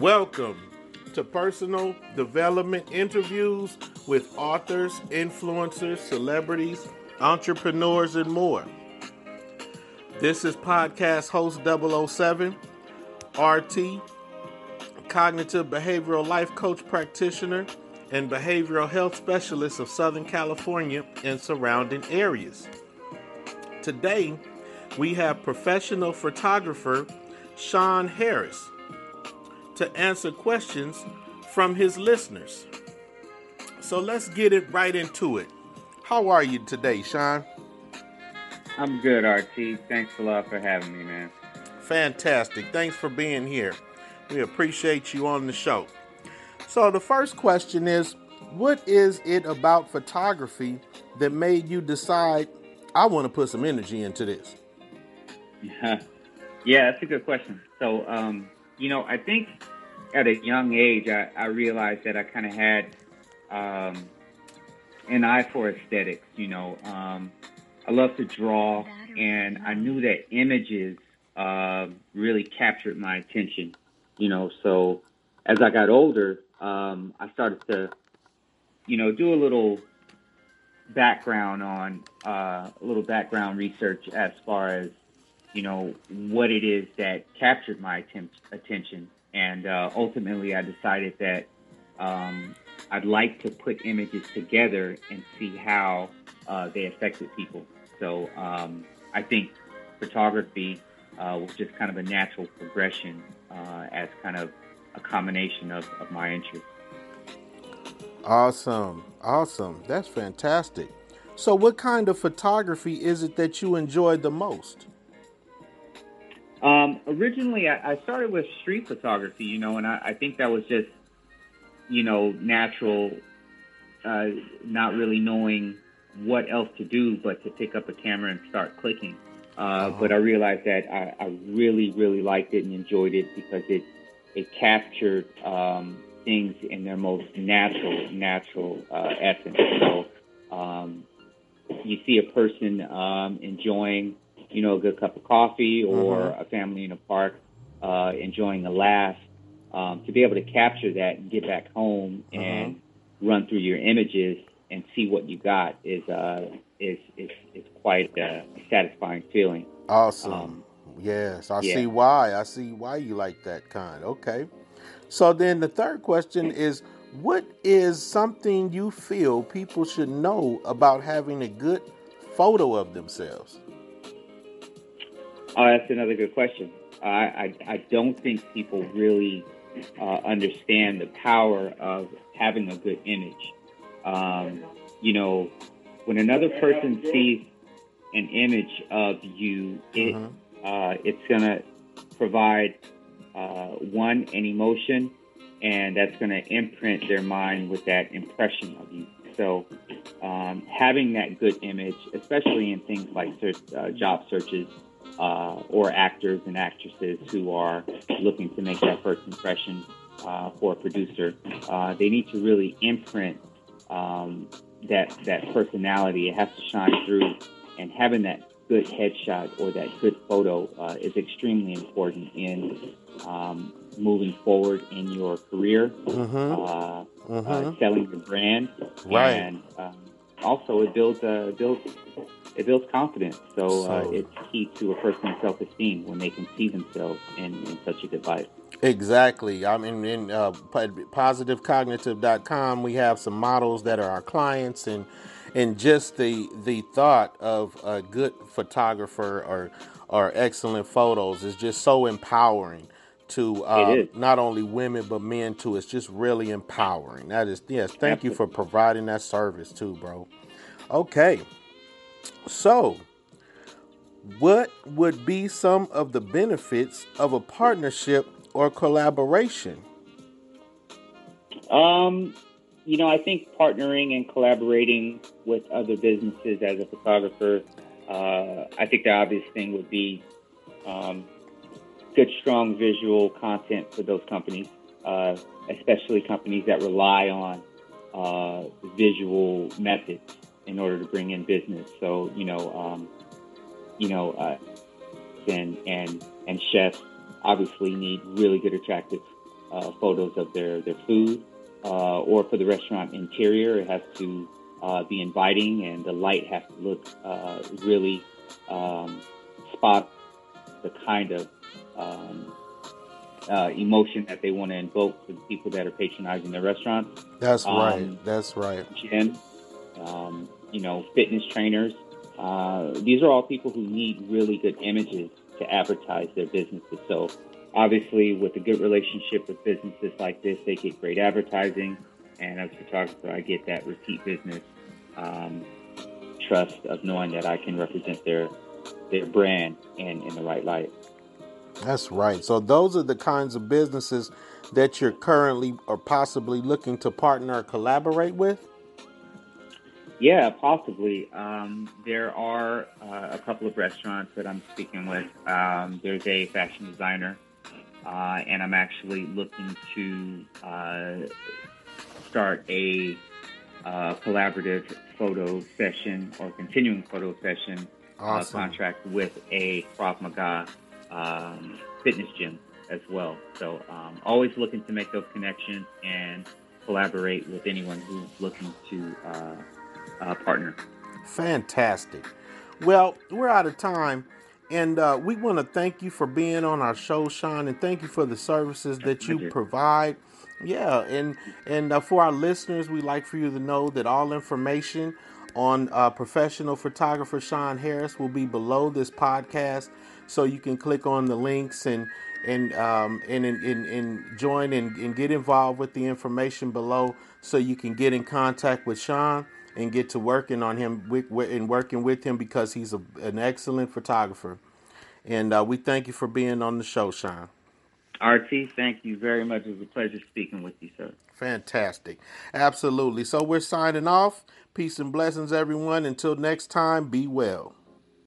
Welcome to personal development interviews with authors, influencers, celebrities, entrepreneurs, and more. This is podcast host 007, RT, cognitive behavioral life coach practitioner, and behavioral health specialist of Southern California and surrounding areas. Today, we have professional photographer Shan Harris to answer questions from his listeners. So let's get it right into it. How are you today, Shan? I'm good, RT. Thanks a lot for having me, man. Fantastic. Thanks for being here. We appreciate you on the show. So, the first question is What is it about photography that made you decide, I want to put some energy into this? Yeah, yeah that's a good question. So, um, you know, I think at a young age, I, I realized that I kind of had um, an eye for aesthetics. You know, um, I love to draw, and I knew that images uh, really captured my attention. You know, so as I got older, um, I started to, you know, do a little background on uh, a little background research as far as you know what it is that captured my atten- attention and uh, ultimately, I decided that um, I'd like to put images together and see how uh, they affected people. So um, I think photography uh, was just kind of a natural progression uh, as kind of a combination of, of my interests. Awesome. Awesome. That's fantastic. So, what kind of photography is it that you enjoy the most? Originally, I, I, started with street photography, you know, and I, I think that was just, you know, natural, uh, not really knowing what else to do but to pick up a camera and start clicking. Uh, uh-huh. But I realized that I, I, really, really liked it and enjoyed it because it it captured um, things in their most natural, natural uh, essence. So um, you see a person um, enjoying you know, a good cup of coffee or mm-hmm. a family in a park uh, enjoying a laugh, um, to be able to capture that and get back home mm-hmm. and run through your images and see what you got is uh, is, is is quite a satisfying feeling. Awesome. Um, yes, I yeah. see why. I see why you like that kind. Okay. So then the third question is what is something you feel people should know about having a good photo of themselves? Oh, that's another good question. I, I, I don't think people really uh, understand the power of having a good image. Um, you know, when another person sees an image of you, it mm-hmm. uh, it's gonna provide uh, one an emotion, and that's gonna imprint their mind with that impression of you. So, um, having that good image, especially in things like search, uh, job searches, uh, or actors and actresses who are looking to make that first impression uh, for a producer. Uh, they need to really imprint um, that that personality. It has to shine through, and having that good headshot or that good photo uh, is extremely important in um, moving forward in your career, mm-hmm. Uh, mm-hmm. Uh, selling your brand, right. and um, also it builds builds it builds confidence. So, uh, so uh, it's key to a person's self esteem when they can see themselves in, in such a good light. Exactly. I mean, in uh, positivecognitive.com, we have some models that are our clients, and and just the the thought of a good photographer or or excellent photos is just so empowering to uh, not only women but men too. It's just really empowering. That is yes. Thank Absolutely. you for providing that service too, bro. Okay. So, what would be some of the benefits of a partnership or collaboration? Um, you know, I think partnering and collaborating with other businesses as a photographer, uh, I think the obvious thing would be um, good, strong visual content for those companies, uh, especially companies that rely on uh, visual methods in order to bring in business. So you know, um, you know, uh, and and and chefs obviously need really good, attractive uh, photos of their, their food, uh, or for the restaurant interior, it has to uh, be inviting and the light has to look uh, really um, spot the kind of um, uh, emotion that they want to invoke for the people that are patronizing the restaurant. That's um, right. That's right. Gym, um, you know, fitness trainers. Uh, these are all people who need really good images to advertise their businesses. So, obviously, with a good relationship with businesses like this, they get great advertising. And as a photographer, I get that repeat business um, trust of knowing that I can represent their their brand in, in the right light. That's right. So those are the kinds of businesses that you're currently or possibly looking to partner or collaborate with. Yeah, possibly. Um, there are uh, a couple of restaurants that I'm speaking with. Um, there's a fashion designer, uh, and I'm actually looking to uh, start a uh, collaborative photo session or continuing photo session uh, awesome. contract with a Krav Maga um, fitness gym as well. So um, always looking to make those connections and collaborate with anyone who's looking to uh, partner. Fantastic. Well, we're out of time. And uh, we want to thank you for being on our show, Shan, and thank you for the services that you, provide. Yeah, and and uh, for our listeners, we'd like for you to know that all information on uh, professional photographer Shan Harris will be below this podcast, so you can click on the links and and um, and, and, and, join and, and get involved with the information below, so you can get in contact with Shan and get to working on him and working with him because he's a, an excellent photographer. And uh, we thank you for being on the show, Shan. RT, thank you very much. It was a pleasure speaking with you, sir. Fantastic. Absolutely. So we're signing off. Peace and blessings, everyone. Until next time, be well.